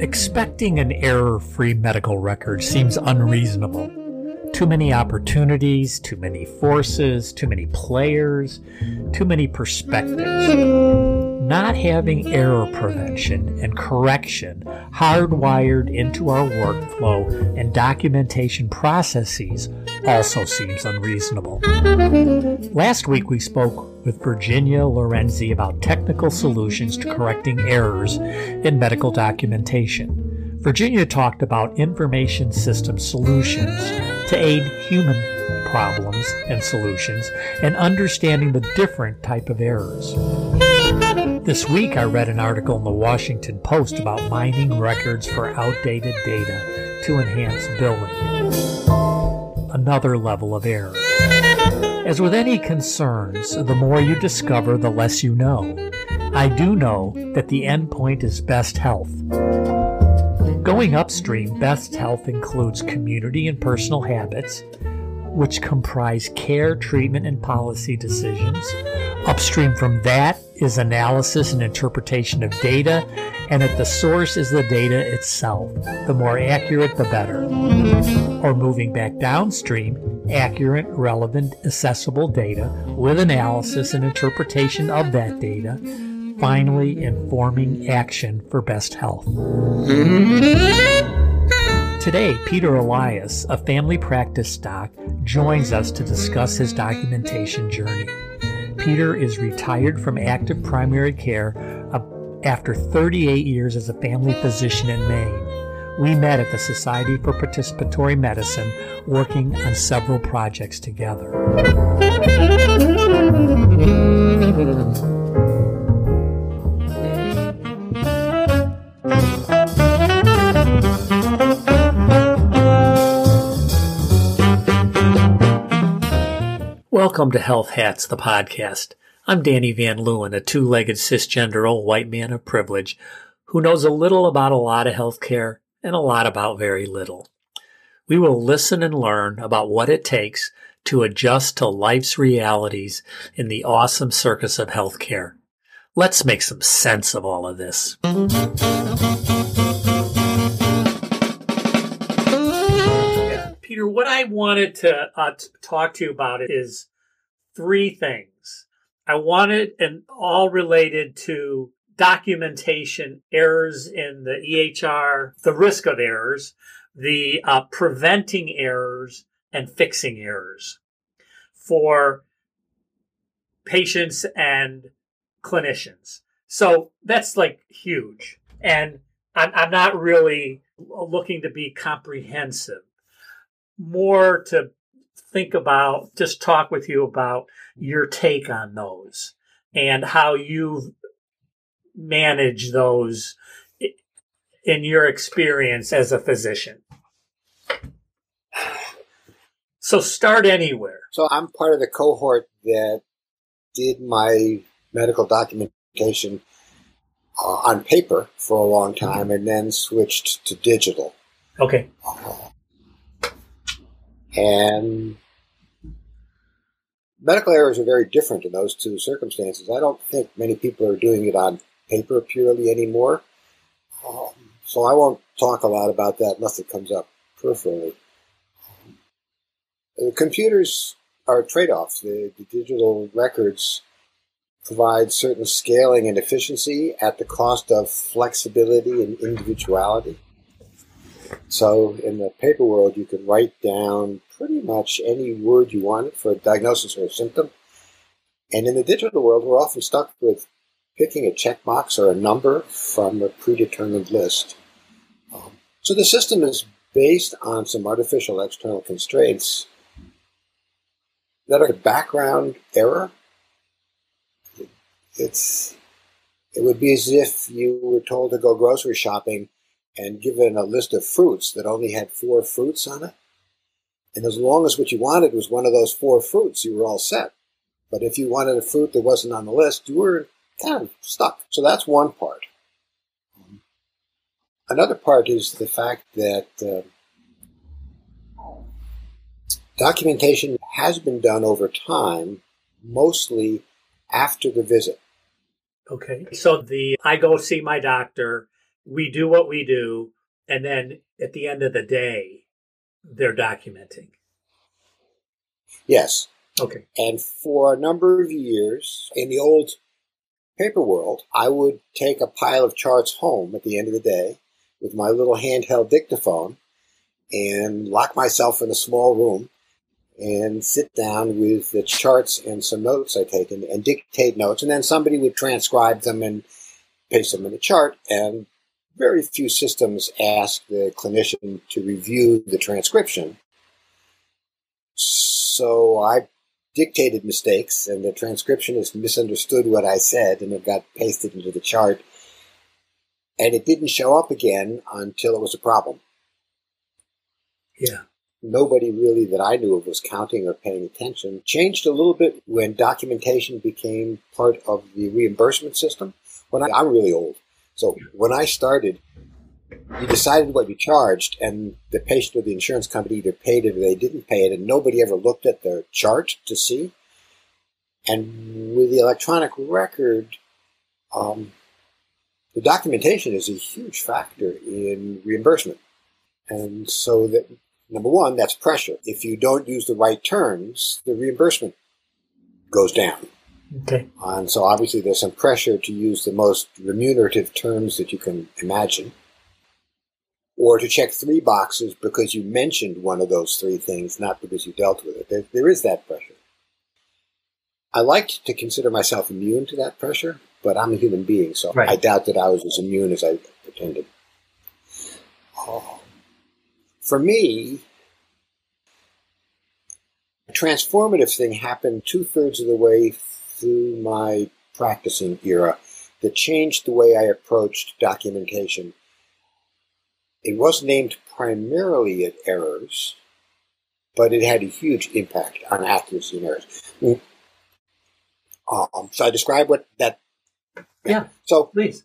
Expecting an error free medical record seems unreasonable. Too many opportunities, too many forces, too many players, too many perspectives. Not having error prevention and correction hardwired into our workflow and documentation processes also seems unreasonable. Last week we spoke with Virginia Lorenzi about technical solutions to correcting errors in medical documentation. Virginia talked about information system solutions to aid human problems and solutions and understanding the different type of errors. This week I read an article in the Washington Post about mining records for outdated data to enhance billing. Another level of error. As with any concerns, the more you discover, the less you know. I do know that the end point is best health. Going upstream, best health includes community and personal habits, which comprise care, treatment, and policy decisions. Upstream from that is analysis and interpretation of data, and at the source is the data itself. The more accurate, the better. Or moving back downstream, accurate, relevant, accessible data with analysis and interpretation of that data finally informing action for best health. Today, Peter Elias, a family practice doc, joins us to discuss his documentation journey. Peter is retired from active primary care after 38 years as a family physician in Maine. We met at the Society for Participatory Medicine, working on several projects together. Welcome to Health Hats, the podcast. I'm Danny Van Leeuwen, a two legged cisgender old white man of privilege who knows a little about a lot of healthcare and a lot about very little. We will listen and learn about what it takes to adjust to life's realities in the awesome circus of healthcare. Let's make some sense of all of this. Peter, what I wanted to uh, talk to you about is three things. I wanted, and all related to documentation errors in the EHR, the risk of errors, the uh, preventing errors, and fixing errors for patients and clinicians. So that's like huge. And I'm, I'm not really looking to be comprehensive, more to think about, just talk with you about your take on those and how you manage those in your experience as a physician. So start anywhere. So I'm part of the cohort that did my medical documentation uh, on paper for a long time and then switched to digital. Okay. Uh, and medical errors are very different in those two circumstances. I don't think many people are doing it on paper purely anymore. Um, so I won't talk a lot about that unless it comes up peripherally. The computers are a trade-offs. The, the digital records provide certain scaling and efficiency at the cost of flexibility and individuality. So in the paper world, you can write down pretty much any word you want for a diagnosis or a symptom. And in the digital world, we're often stuck with picking a checkbox or a number from a predetermined list. Um, so the system is based on some artificial external constraints that are a background error. It's it would be as if you were told to go grocery shopping and given a list of fruits that only had four fruits on it. And as long as what you wanted was one of those four fruits, you were all set. But if you wanted a fruit that wasn't on the list, you were kind of stuck. So that's one part. Another part is the fact that uh, documentation has been done over time mostly after the visit. Okay. So the I go see my doctor, we do what we do, and then at the end of the day, they're documenting. Yes. Okay. And for a number of years in the old paper world, I would take a pile of charts home at the end of the day with my little handheld dictaphone and lock myself in a small room and sit down with the charts and some notes I'd taken and dictate notes. And then somebody would transcribe them and paste them in a chart. And very few systems ask the clinician to review the transcription. So I dictated mistakes, and the transcriptionist misunderstood what I said, and it got pasted into the chart. And it didn't show up again until it was a problem. Yeah. Nobody really that I knew of was counting or paying attention. Changed a little bit when documentation became part of the reimbursement system. When I, I'm really old. So when I started, you decided what you charged, and the patient or the insurance company either paid it or they didn't pay it, and nobody ever looked at the chart to see. And with the electronic record, um, the documentation is a huge factor in reimbursement. And so that number one, that's pressure. If you don't use the right terms, the reimbursement goes down. Okay. And so obviously there's some pressure to use the most remunerative terms that you can imagine. Or to check three boxes because you mentioned one of those three things, not because you dealt with it. There, there is that pressure. I like to consider myself immune to that pressure, but I'm a human being, so Right. I doubt that I was as immune as I pretended. Oh. For me, a transformative thing happened two thirds of the way through my practicing era that changed the way I approached documentation. It wasn't aimed primarily at errors, but it had a huge impact on accuracy and errors. Um, so I describe what that. Yeah. So Please.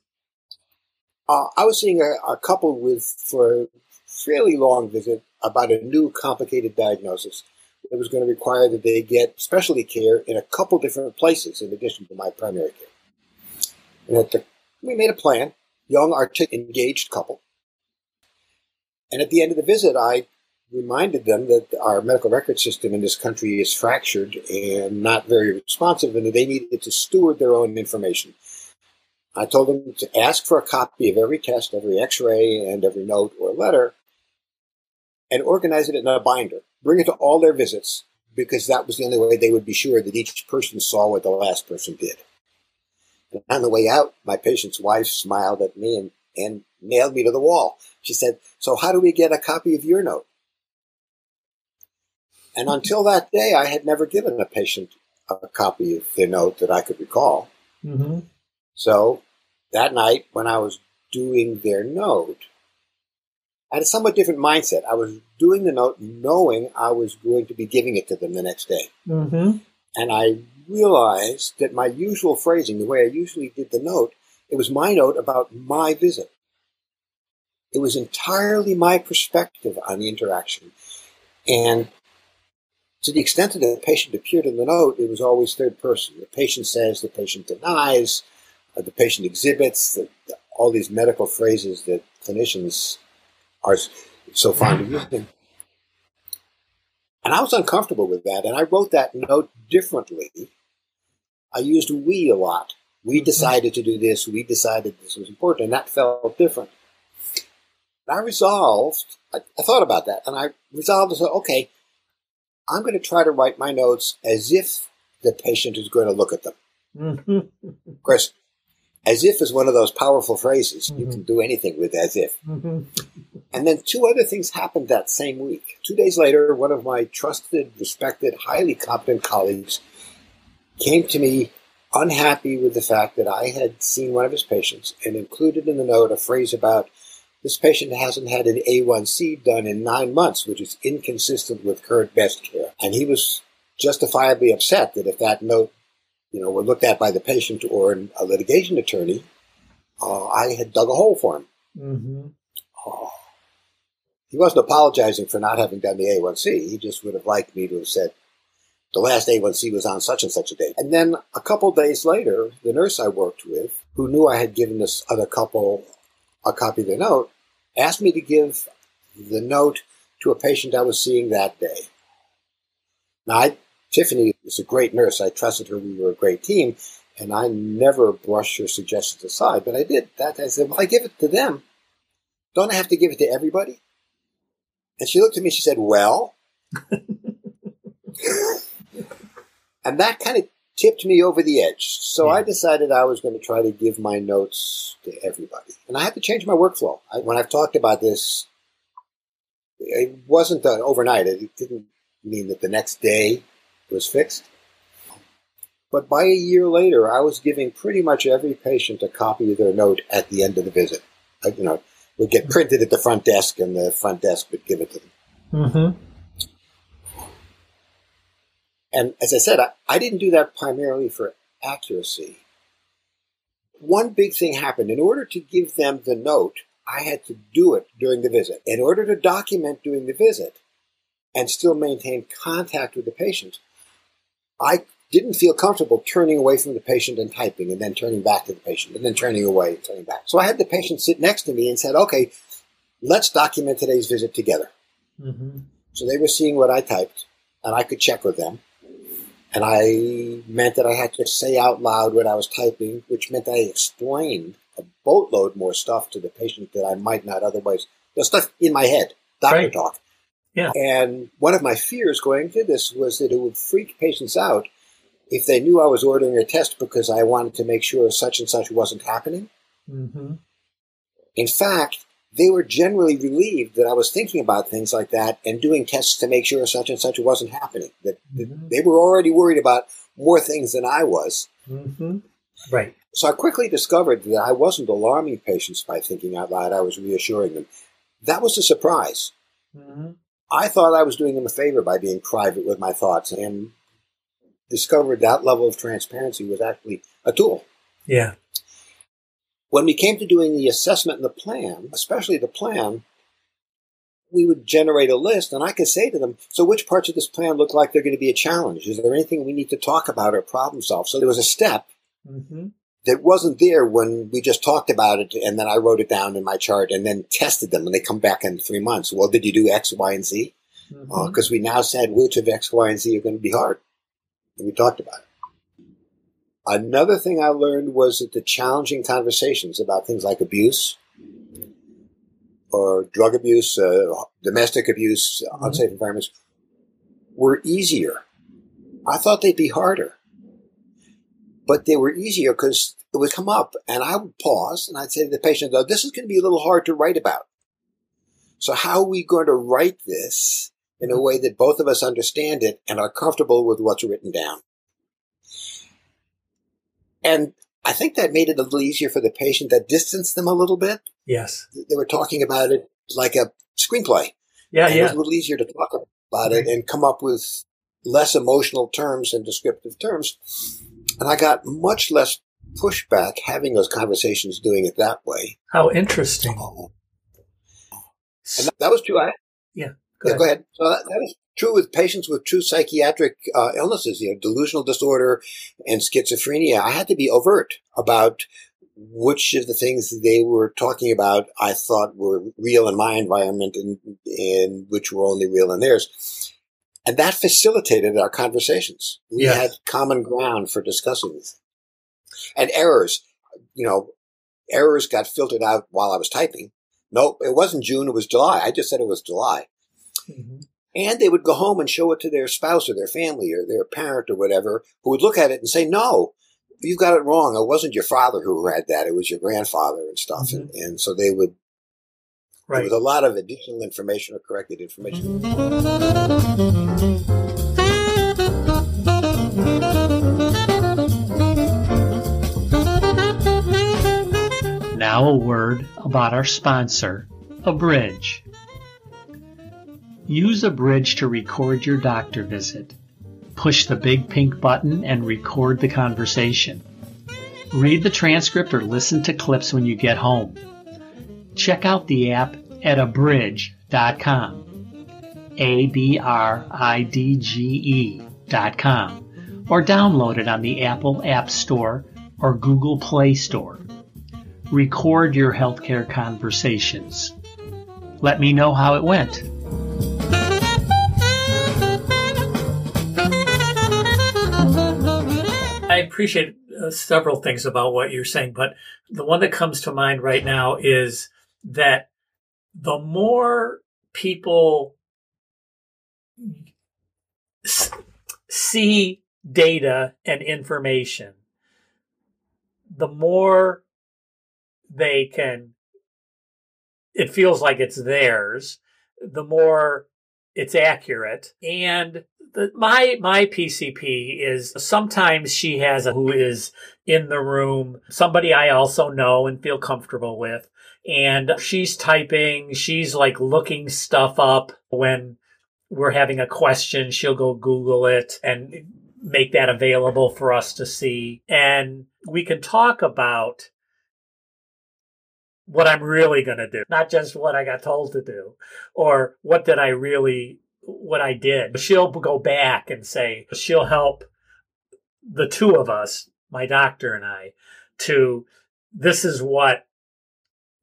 uh, I was seeing a, a couple with for a fairly long visit about a new complicated diagnosis. It was going to require that they get specialty care in a couple different places in addition to my primary care. And at the, we made a plan, young, articulate, engaged couple. And at the end of the visit, I reminded them that our medical record system in this country is fractured and not very responsive, and that they needed to steward their own information. I told them to ask for a copy of every test, every x ray, and every note or letter, and organize it in a binder. Bring it to all their visits, because that was the only way they would be sure that each person saw what the last person did. And on the way out, my patient's wife smiled at me and, and nailed me to the wall. She said, So, how do we get a copy of your note? And until that day, I had never given a patient a copy of their note that I could recall. Mm-hmm. So that night, when I was doing their note, I had a somewhat different mindset. I was doing the note knowing I was going to be giving it to them the next day. Mm-hmm. And I realized that my usual phrasing, the way I usually did the note, it was my note about my visit. It was entirely my perspective on the interaction. And to the extent that the patient appeared in the note, it was always third person. The patient says, the patient denies, uh, the patient exhibits, the, the, all these medical phrases that clinicians are so fond of using. And I was uncomfortable with that, and I wrote that note differently. I used we a lot. We decided to do this, we decided this was important, and that felt different. And I resolved, I, I thought about that, and I resolved to say, okay, I'm going to try to write my notes as if the patient is going to look at them. Mm-hmm. Of course, as if is one of those powerful phrases. You Mhm. can do anything with as if. Mm-hmm. And then two other things happened that same week. Two days later, one of my trusted, respected, highly competent colleagues came to me unhappy with the fact that I had seen one of his patients and included in the note a phrase about this patient hasn't had an A1C done in nine months, which is inconsistent with current best care. And he was justifiably upset that if that note, you know, were looked at by the patient or a litigation attorney, uh, I had dug a hole for him. Mm-hmm. Oh. He wasn't apologizing for not having done the A1C. He just would have liked me to have said, the last A1C was on such and such a date. And then a couple days later, the nurse I worked with, who knew I had given this other couple a copy of the note, asked me to give the note to a patient I was seeing that day. Now, I, Tiffany was a great nurse. I trusted her. We were a great team. And I never brushed her suggestions aside, but I did. That I said, well, I give it to them. Don't I have to give it to everybody? And she looked at me. She said, "Well," and that kind of tipped me over the edge. So yeah. I hmm. decided I was going to try to give my notes to everybody, and I had to change my workflow. I, when I've talked about this, it wasn't done overnight. It didn't mean that the next day was fixed. But by a year later, I was giving pretty much every patient a copy of their note at the end of the visit. I, you know, would get printed at the front desk, and the front desk would give it to them. Mm-hmm. And as I said, I, I didn't do that primarily for accuracy. One big thing happened. In order to give them the note, I had to do it during the visit. In order to document during the visit and still maintain contact with the patient, I didn't feel comfortable turning away from the patient and typing and then turning back to the patient and then turning away and turning back. So I had the patient sit next to me and said, okay, let's document today's visit together. Mm-hmm. So they were seeing what I typed and I could check with them. And I meant that I had to say out loud what I was typing, which meant I explained a boatload more stuff to the patient that I might not otherwise, the stuff in my head, doctor right. talk. Yeah. And one of my fears going into this was that it would freak patients out if they knew I was ordering a test because I wanted to make sure such and such wasn't happening. Mm-hmm. In fact, they were generally relieved that I was thinking about things like that and doing tests to make sure such and such wasn't happening. That, mm-hmm. they were already worried about more things than I was. Mm-hmm. Right. So I quickly discovered that I wasn't alarming patients by thinking out loud. I was reassuring them. That was a surprise. Mm-hmm. I thought I was doing them a favor by being private with my thoughts, and discovered that level of transparency was actually a tool. Yeah. When we came to doing the assessment and the plan, especially the plan, we would generate a list and I could say to them, so which parts of this plan look like they're going to be a challenge? Is there anything we need to talk about or problem solve? So there was a step mm-hmm. That wasn't there when we just talked about it and then I wrote it down in my chart and then tested them and they come back in three months. Well, did you do X, Y, and Z? Because mm-hmm. uh, we now said which of X, Y, and Z are going to be hard and we talked about it. Another thing I learned was that the challenging conversations about things like abuse or drug abuse, uh, domestic abuse, mm-hmm. unsafe environments were easier. I thought they'd be harder, but they were easier because it would come up and I would pause and I'd say to the patient, oh, this is going to be a little hard to write about. So how are we going to write this in a way that both of us understand it and are comfortable with what's written down. And I think that made it a little easier for the patient that distanced them a little bit. Yes. They were talking about it like a screenplay. Yeah, yeah. It was a little easier to talk about it and come up with less emotional terms and descriptive terms. And I got much less pushback having those conversations doing it that way. How interesting. And that was true. I, yeah. Go yeah, ahead. go ahead. So that, that is true with patients with true psychiatric uh, illnesses, you know, delusional disorder and schizophrenia. I had to be overt about which of the things they were talking about I thought were real in my environment and, and which were only real in theirs. And that facilitated our conversations. We yeah. had common ground for discussing these. And errors, you know, errors got filtered out while I was typing. No, it wasn't June, it was July. I just said it was July. Mm-hmm. And they would go home and show it to their spouse or their family or their parent or whatever, who would look at it and say, no, you got it wrong. It wasn't your father who had that. It was your grandfather and stuff. Mm-hmm. And, and, so they would, right. there was a lot of additional information or corrected information. Now a word about our sponsor, Abridge. Use Abridge to record your doctor visit. Push the big pink button and record the conversation. Read the transcript or listen to clips when you get home. Check out the app at abridge.com. A B R I D G E or download it on the Apple App Store or Google Play Store. Record your healthcare conversations. Let me know how it went. I appreciate uh, several things about what you're saying, but the one that comes to mind right now is that the more people see data and information, the more they can, it feels like it's theirs, the more it's accurate. And the, my my PCP is sometimes she has a who is in the room, somebody I also know and feel comfortable with. And she's typing, she's like looking stuff up when we're having a question, she'll go Google it and make that available for us to see. And we can talk about what I'm really going to do, not just what I got told to do or what did I really what I did. She'll go back and say, she'll help the two of us, my doctor and I, to this is what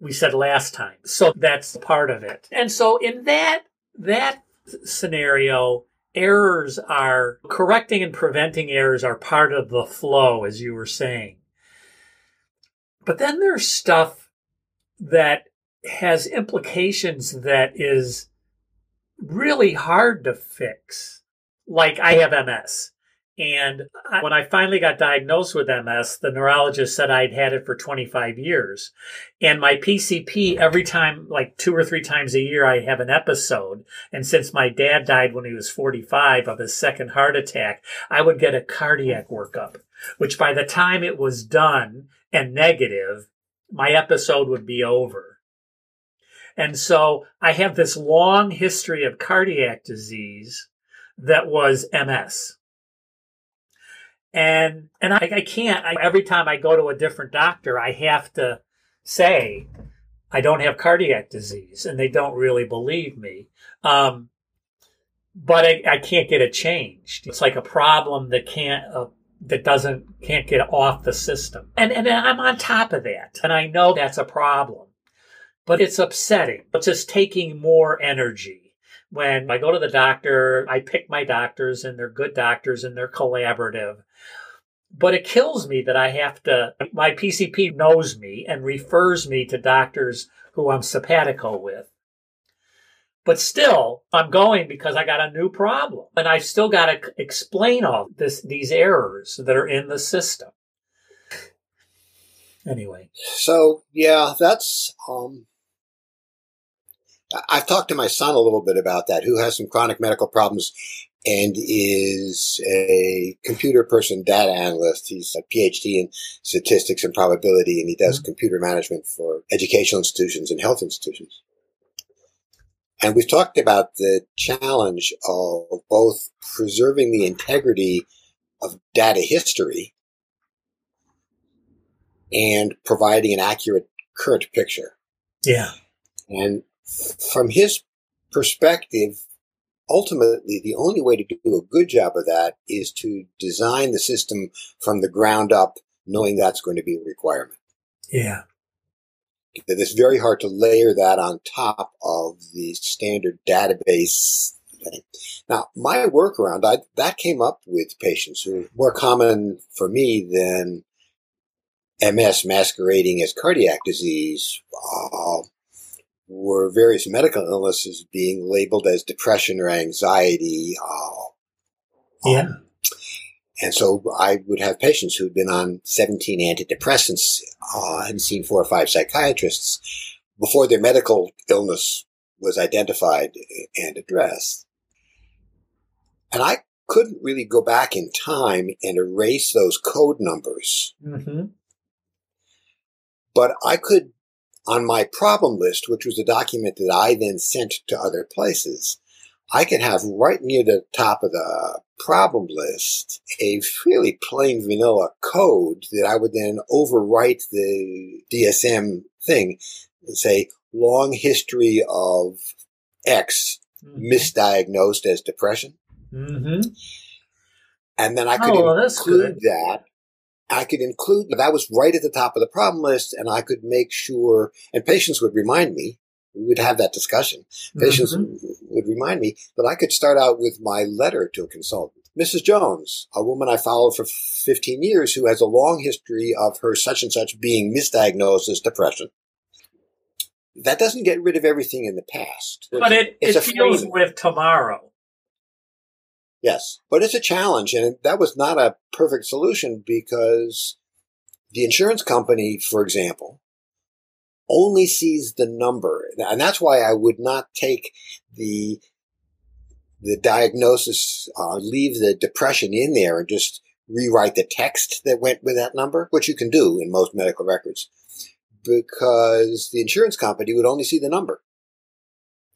we said last time. So that's part of it. And so in that, that scenario, errors are correcting and preventing errors are part of the flow, as you were saying. But then there's stuff that has implications that is really hard to fix. Like I have MS. And when I finally got diagnosed with MS, the neurologist said I'd had it for 25 years. And my PCP, every time, like two or three times a year, I have an episode. And since my dad died when he was 45 of his second heart attack, I would get a cardiac workup, which by the time it was done and negative, my episode would be over. And so I have this long history of cardiac disease that was MS. And, and I, I can't, I, every time I go to a different doctor, I have to say, I don't have cardiac disease and they don't really believe me. Um, but I, I, can't get it changed. It's like a problem that can't, uh, that doesn't, can't get off the system. And, and I'm on top of that. And I know that's a problem but it's upsetting. It's just taking more energy. When I go to the doctor, I pick my doctors and they're good doctors and they're collaborative. But it kills me that I have to, my PCP knows me and refers me to doctors who I'm simpatico with. But still, I'm going because I got a new problem and I've still got to explain all this, these errors that are in the system. Anyway. So, yeah, that's, um, I've talked to my son a little bit about that, who has some chronic medical problems and is a computer person data analyst. He's a PhD in statistics and probability, and he does mm-hmm. computer management for educational institutions and health institutions. And we've talked about the challenge of both preserving the integrity of data history and providing an accurate current picture. Yeah. And from his perspective, ultimately, the only way to do a good job of that is to design the system from the ground up, knowing that's going to be a requirement. Yeah. It's very hard to layer that on top of the standard database thing. Now, my workaround, I, that came up with patients who are more common for me than MS masquerading as cardiac disease. Uh, were various medical illnesses being labeled as depression or anxiety. Uh, yeah. Um, and so I would have patients who'd been on 17 antidepressants uh, and seen four or five psychiatrists before their medical illness was identified and addressed. And I couldn't really go back in time and erase those code numbers. Mm-hmm. But I could on my problem list, which was a document that I then sent to other places, I could have right near the top of the problem list a fairly plain vanilla code that I would then overwrite the DSM thing and say long history of X mm-hmm. misdiagnosed as depression. Mm-hmm. And then I could Oh, include good. that. I could include that was right at the top of the problem list, and I could make sure. And patients would remind me. We would have that discussion. Patients Mhm. would remind me that I could start out with my letter to a consultant. Mrs. Jones, a woman I followed for 15 years who has a long history of her such and such being misdiagnosed as depression. That doesn't get rid of everything in the past. But it, It's it a deals framing. with tomorrow. Yes, but it's a challenge, and that was not a perfect solution because the insurance company, for example, only sees the number, and that's why I would not take the the diagnosis, uh, leave the depression in there, and just rewrite the text that went with that number, which you can do in most medical records, because the insurance company would only see the number,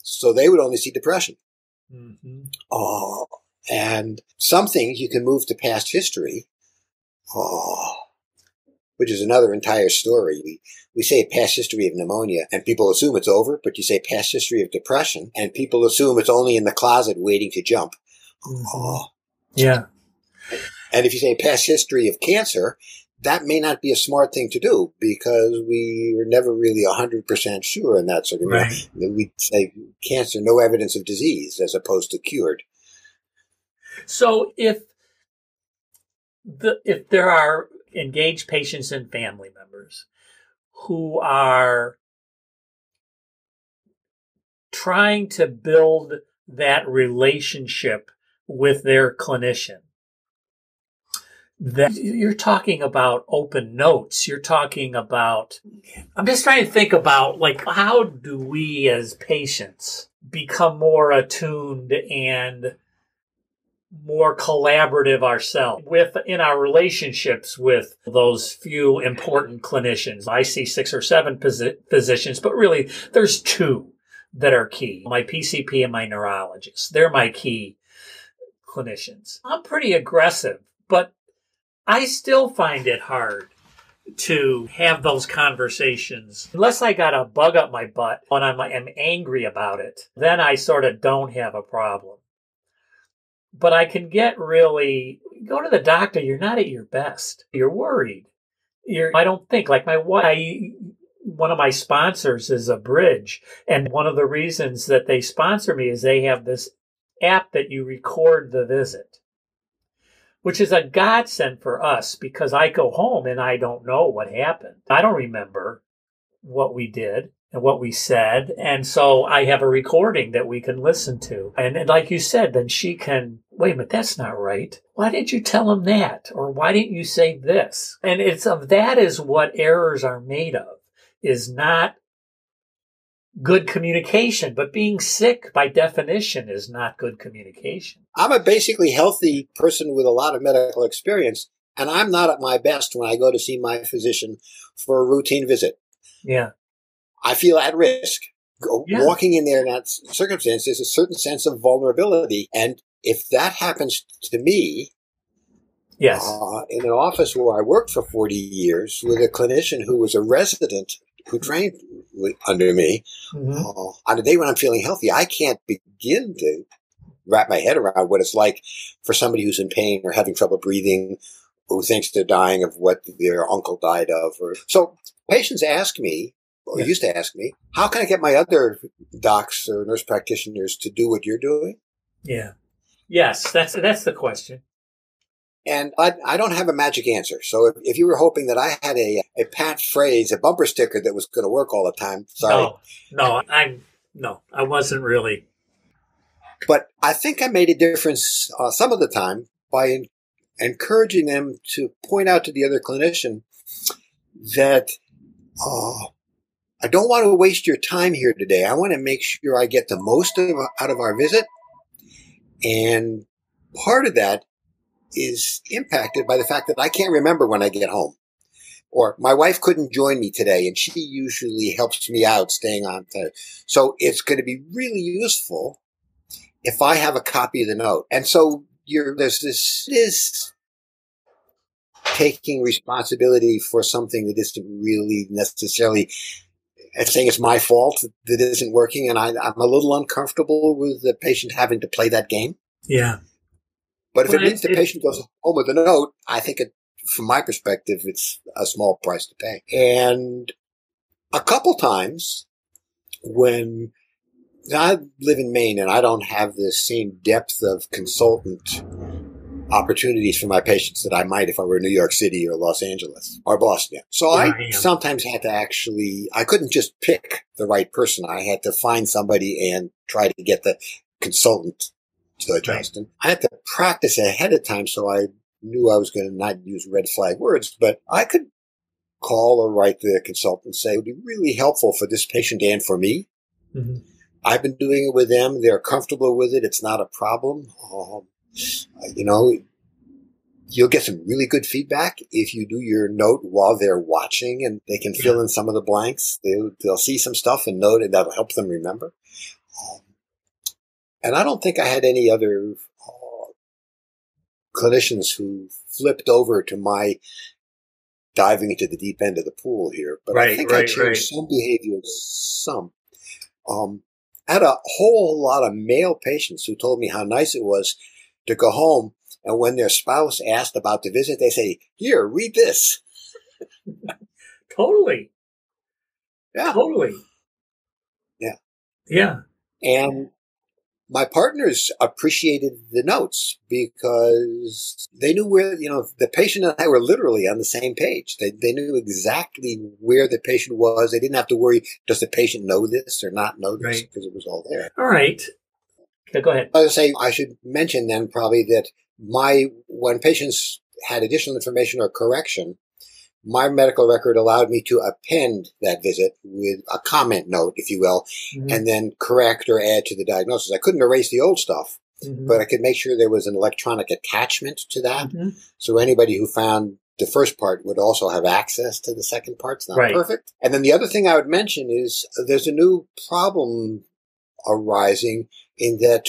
so they would only see depression. hmm Oh, and some things you can move to past history. Oh, which is another entire story. We, we say past history of pneumonia and people assume it's over, but you say past history of depression and people assume it's only in the closet waiting to jump. Mm-hmm. Oh. Yeah. And if you say past history of cancer, that may not be a smart thing to do because we are never really 100% sure in that sort of Right. We say cancer, no evidence of disease as opposed to cured. So if the if there are engaged patients and family members who are trying to build that relationship with their clinician that you're talking about open notes. You're talking about i'm just trying to think about like how do we as patients become more attuned and more collaborative ourselves with in our relationships with those few important clinicians. I see six or seven physicians, but really there's two that are key. My PCP and my neurologist. They're my key clinicians. I'm pretty aggressive, but I still find it hard to have those conversations. Unless I got a bug up my butt when I'm, I'm angry about it, then I sort of don't have a problem but I can get really go to the doctor. You're not at your best. You're worried. You're. I don't think like my wife. I, one of my sponsors is Abridge, and one of the reasons that they sponsor me is they have this app that you record the visit, which is a godsend for us because I go home and I don't know what happened. I don't remember what we did and what we said. And so I have a recording that we can listen to. And, and like you said, then she can, wait a minute, that's not right. Why didn't you tell him that? Or why didn't you say this? And it's of that is what errors are made of is not good communication, but being sick by definition is not good communication. I'm a basically healthy person with a lot of medical experience, and I'm not at my best when I go to see my physician for a routine visit. Yeah. I feel at risk. Yeah. Walking in there in that circumstance, there's a certain sense of vulnerability. And if that happens to me Yes. uh, in an office where I worked for 40 years with a clinician who was a resident who trained under me, Mhm. uh, on a day when I'm feeling healthy, I can't begin to wrap my head around what it's like for somebody who's in pain or having trouble breathing, who thinks they're dying of what their uncle died of. Or so patients ask me, or Yeah. used to ask me, how can I get my other docs or nurse practitioners to do what you're doing? Yeah. Yes. That's, that's the question. And I, I don't have a magic answer. So if, if you were hoping that I had a, a pat phrase, a bumper sticker that was going to work all the time, sorry. No, no, I'm, no, I wasn't really. But I think I made a difference uh, some of the time by en- encouraging them to point out to the other clinician that uh, I don't want to waste your time here today. I want to make sure I get the most of, out of our visit. And part of that is impacted by the fact that I can't remember when I get home. Or my wife couldn't join me today and she usually helps me out staying on. To, so it's going to be really useful if I have a copy of the note. And so you're, there's this, this taking responsibility for something that isn't really necessarily saying it's my fault that it isn't working. And I, I'm a little uncomfortable with the patient having to play that game. Yeah. But if Well, it means the it- patient goes home with a note, I think it, from my perspective, it's a small price to pay. And a couple times when I live in Maine and I don't have the same depth of consultant opportunities for my patients that I might if I were in New York City or Los Angeles or Boston. So I I sometimes had to actually, I couldn't just pick the right person. I had to find somebody and try to get the consultant to adjust. And I had to practice ahead of time so I knew I was going to not use red flag words, but I could call or write the consultant and say it would be really helpful for this patient and for me. Mhm. I've been doing it with them. They're comfortable with it. It's not a problem. Um, you know, you'll get some really good feedback if you do your note while they're watching and they can fill in some of the blanks. They'll, they'll see some stuff and note it. That'll help them remember. Um, and I don't think I had any other uh, clinicians who flipped over to my diving into the deep end of the pool here. But I Right, think I changed right. some behaviors, some. Um, I had a whole lot of male patients who told me how nice it was to go home and when their spouse asked about the visit, they say, here, read this. Totally. Yeah. Totally. Yeah. Yeah. And my partners appreciated the notes because they knew where, you know, the patient and I were literally on the same page. They, they knew exactly where the patient was. They didn't have to worry, does the patient know this or not know this? Right. Because it was all there. All right. Go ahead. I would say I should mention then probably that my when patients had additional information or correction, my medical record allowed me to append that visit with a comment note, if you will, Mhm. and then correct or add to the diagnosis. I couldn't erase the old stuff, Mhm. but I could make sure there was an electronic attachment to that. Mhm. So anybody who found the first part would also have access to the second part. It's not Right. perfect. And then the other thing I would mention is there's a new problem arising in that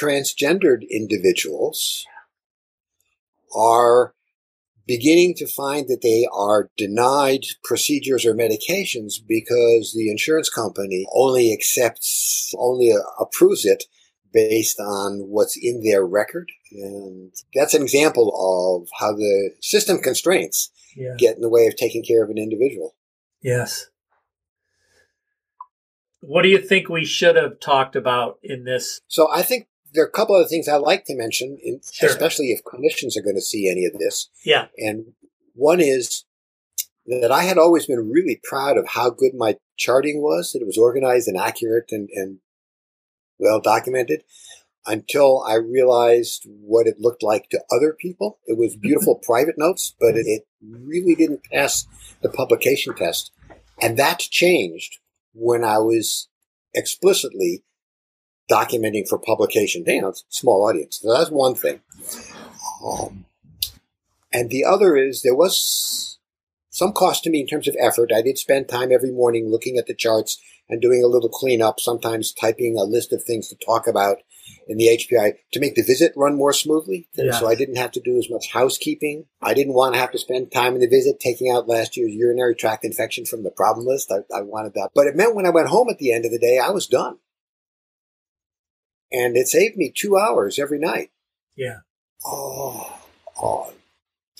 transgendered individuals are beginning to find that they are denied procedures or medications because the insurance company only accepts, only uh, approves it based on what's in their record. And that's an example of how the system constraints Yeah. get in the way of taking care of an individual. Yes. What do you think we should have talked about in this? So I think there are a couple of things I like to mention, in, Sure. especially if clinicians are going to see any of this. Yeah. And one is that I had always been really proud of how good my charting was, that it was organized and accurate and, and well documented until I realized what it looked like to other people. It was beautiful private notes, but it, it really didn't pass the publication test. And that changed when I was explicitly documenting for publication. A small audience. So that's one thing. Um, and the other is there was some cost to me in terms of effort. I did spend time every morning looking at the charts and doing a little cleanup, sometimes typing a list of things to talk about in the HPI to make the visit run more smoothly. Yeah. So I didn't have to do as much housekeeping. I didn't want to have to spend time in the visit taking out last year's urinary tract infection from the problem list. I, I wanted that. But it meant when I went home at the end of the day, I was done. And it saved me two hours every night. Yeah. Oh, oh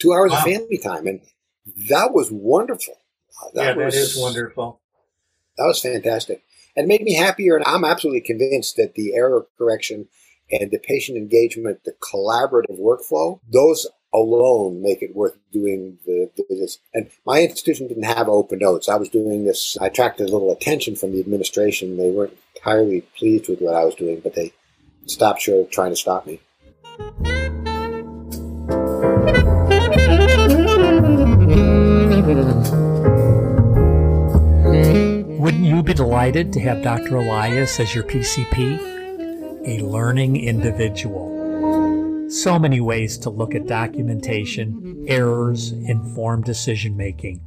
two hours Wow. of family time. And that was wonderful. Uh, yeah, was, that is wonderful. That was fantastic. And made me happier. And I'm absolutely convinced that the error correction and the patient engagement, the collaborative workflow, those alone make it worth doing the, the. And my institution didn't have open notes. I was doing this. I attracted a little attention from the administration. They weren't entirely pleased with what I was doing, but they stopped short of trying to stop me. Wouldn't you be delighted to have Dr. Elias as your PCP? A learning individual. So many ways to look at documentation, errors, informed decision making.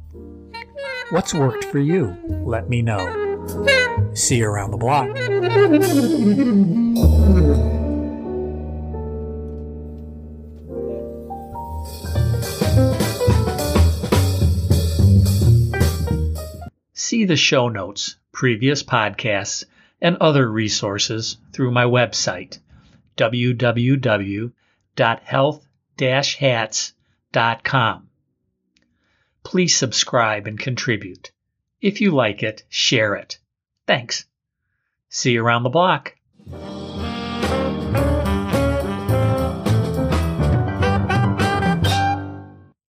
What's worked for you? Let me know. See you around the block. The show notes, previous podcasts, and other resources through my website, www.health-hats.com. Please subscribe and contribute. If you like it, share it. Thanks. See you around the block.